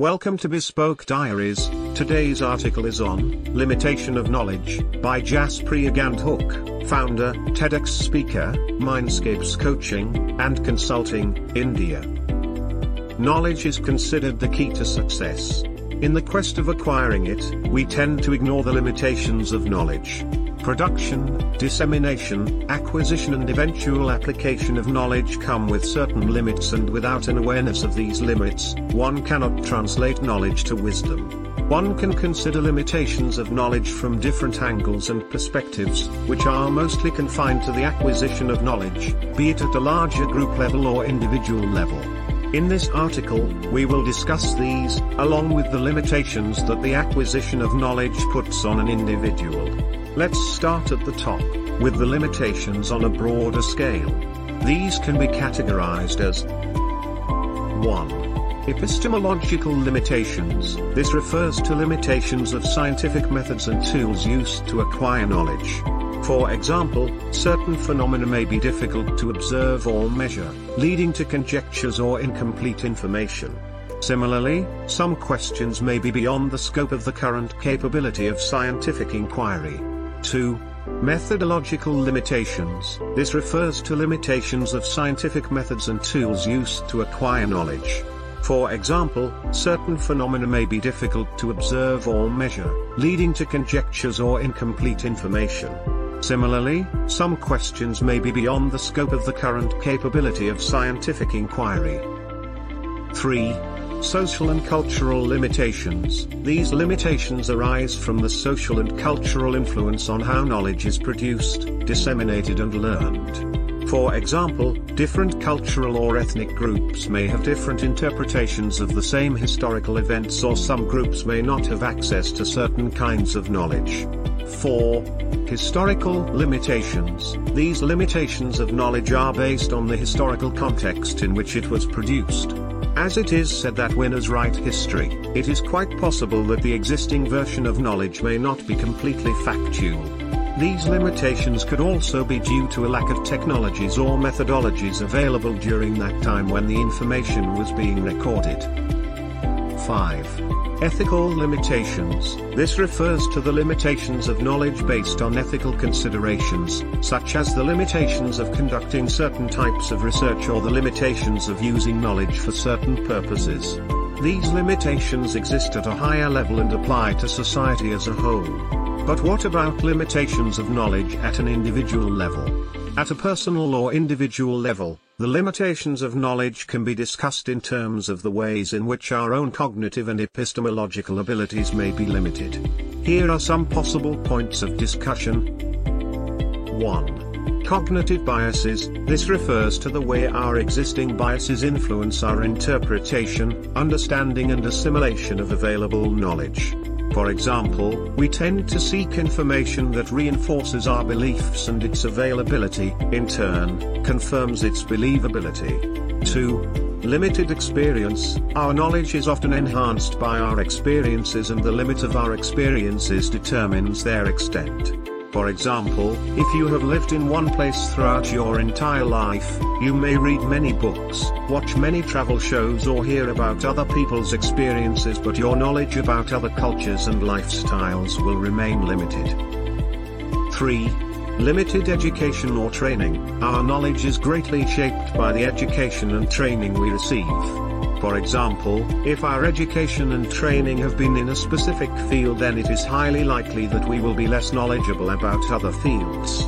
Welcome to Bespoke Diaries. Today's article is on Limitation of Knowledge by Jaspreet Gandhook, founder, TEDx speaker, Mindscapes Coaching and Consulting, India. Knowledge is considered the key to success. In the quest of acquiring it, we tend to ignore the limitations of knowledge. Production, dissemination, acquisition and eventual application of knowledge come with certain limits and without an awareness of these limits, one cannot translate knowledge to wisdom. One can consider limitations of knowledge from different angles and perspectives, which are mostly confined to the acquisition of knowledge, be it at a larger group level or individual level. In this article, we will discuss these, along with the limitations that the acquisition of knowledge puts on an individual. Let's start at the top, with the limitations on a broader scale. These can be categorized as 1. Epistemological limitations. This refers to limitations of scientific methods and tools used to acquire knowledge. For example, certain phenomena may be difficult to observe or measure, leading to conjectures or incomplete information. Similarly, some questions may be beyond the scope of the current capability of scientific inquiry. 2. Methodological limitations. This refers to limitations of scientific methods and tools used to acquire knowledge. For example, certain phenomena may be difficult to observe or measure, leading to conjectures or incomplete information. Similarly, some questions may be beyond the scope of the current capability of scientific inquiry. 3. Social and cultural limitations. These limitations arise from the social and cultural influence on how knowledge is produced, disseminated and learned. For example, different cultural or ethnic groups may have different interpretations of the same historical events or some groups may not have access to certain kinds of knowledge. 4. Historical limitations. These limitations of knowledge are based on the historical context in which it was produced. As it is said that winners write history, it is quite possible that the existing version of knowledge may not be completely factual. These limitations could also be due to a lack of technologies or methodologies available during that time when the information was being recorded. 5. Ethical limitations. This refers to the limitations of knowledge based on ethical considerations, such as the limitations of conducting certain types of research or the limitations of using knowledge for certain purposes. These limitations exist at a higher level and apply to society as a whole. But what about limitations of knowledge at an individual level? At a personal or individual level, the limitations of knowledge can be discussed in terms of the ways in which our own cognitive and epistemological abilities may be limited. Here are some possible points of discussion. 1. Cognitive biases. This refers to the way our existing biases influence our interpretation, understanding and assimilation of available knowledge. For example, we tend to seek information that reinforces our beliefs and its availability, in turn, confirms its believability. 2. Limited experience. Our knowledge is often enhanced by our experiences and the limit of our experiences determines their extent. For example, if you have lived in one place throughout your entire life, you may read many books, watch many travel shows or hear about other people's experiences but your knowledge about other cultures and lifestyles will remain limited. 3. Limited education or training. Our knowledge is greatly shaped by the education and training we receive. For example, if our education and training have been in a specific field then it is highly likely that we will be less knowledgeable about other fields.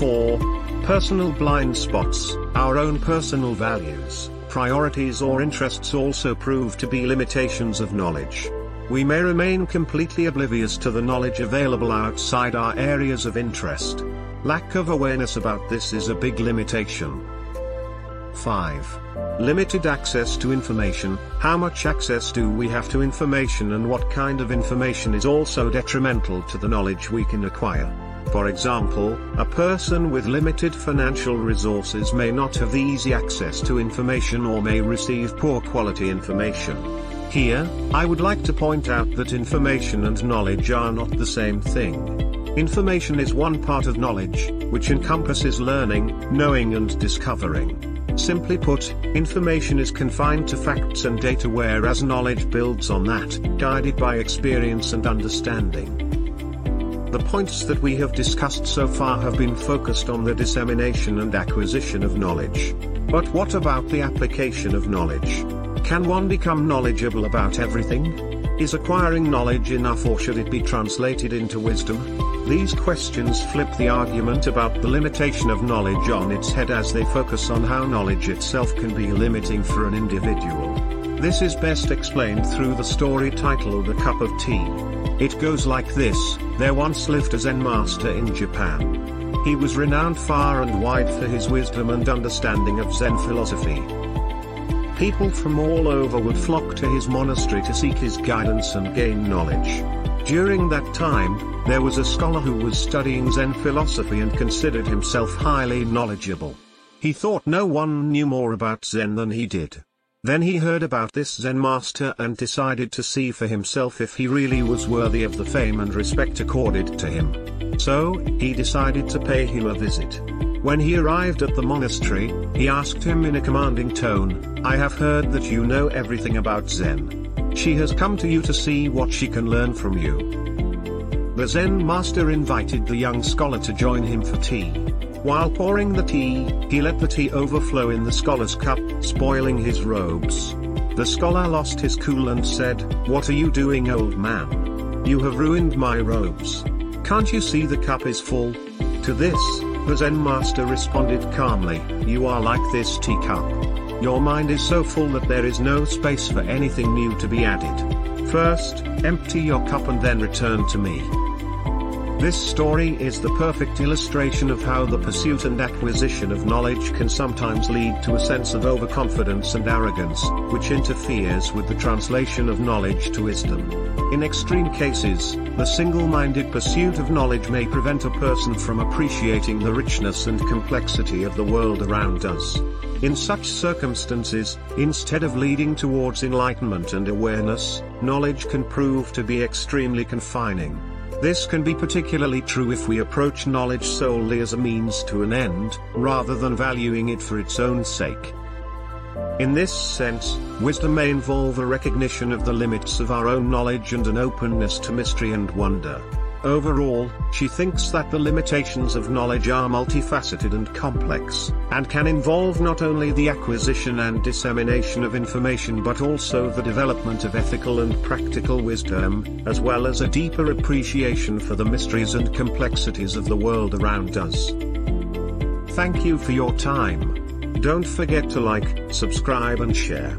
4. Personal blind spots, our own personal values, priorities or interests also prove to be limitations of knowledge. We may remain completely oblivious to the knowledge available outside our areas of interest. Lack of awareness about this is a big limitation. 5. Limited access to information. How much access do we have to information and what kind of information is also detrimental to the knowledge we can acquire? For example, a person with limited financial resources may not have easy access to information or may receive poor quality information. Here, I would like to point out that information and knowledge are not the same thing. Information is one part of knowledge, which encompasses learning, knowing and discovering. Simply put, information is confined to facts and data whereas knowledge builds on that, guided by experience and understanding. The points that we have discussed so far have been focused on the dissemination and acquisition of knowledge. But what about the application of knowledge? Can one become knowledgeable about everything? Is acquiring knowledge enough or should it be translated into wisdom? These questions flip the argument about the limitation of knowledge on its head as they focus on how knowledge itself can be limiting for an individual. This is best explained through the story titled A Cup of Tea. It goes like this, there once lived a Zen master in Japan. He was renowned far and wide for his wisdom and understanding of Zen philosophy. People from all over would flock to his monastery to seek his guidance and gain knowledge. During that time, there was a scholar who was studying Zen philosophy and considered himself highly knowledgeable. He thought no one knew more about Zen than he did. Then he heard about this Zen master and decided to see for himself if he really was worthy of the fame and respect accorded to him. So, he decided to pay him a visit. When he arrived at the monastery, he asked him in a commanding tone, I have heard that you know everything about Zen. She has come to you to see what she can learn from you. The Zen master invited the young scholar to join him for tea. While pouring the tea, he let the tea overflow in the scholar's cup, spoiling his robes. The scholar lost his cool and said, What are you doing old man? You have ruined my robes. Can't you see the cup is full? To this, the Zen master responded calmly, You are like this teacup. Your mind is so full that there is no space for anything new to be added. First, empty your cup and then return to me. This story is the perfect illustration of how the pursuit and acquisition of knowledge can sometimes lead to a sense of overconfidence and arrogance, which interferes with the translation of knowledge to wisdom. In extreme cases, the single-minded pursuit of knowledge may prevent a person from appreciating the richness and complexity of the world around us. In such circumstances, instead of leading towards enlightenment and awareness, knowledge can prove to be extremely confining. This can be particularly true if we approach knowledge solely as a means to an end, rather than valuing it for its own sake. In this sense, wisdom may involve a recognition of the limits of our own knowledge and an openness to mystery and wonder. Overall, she thinks that the limitations of knowledge are multifaceted and complex, and can involve not only the acquisition and dissemination of information but also the development of ethical and practical wisdom, as well as a deeper appreciation for the mysteries and complexities of the world around us. Thank you for your time. Don't forget to like, subscribe and share.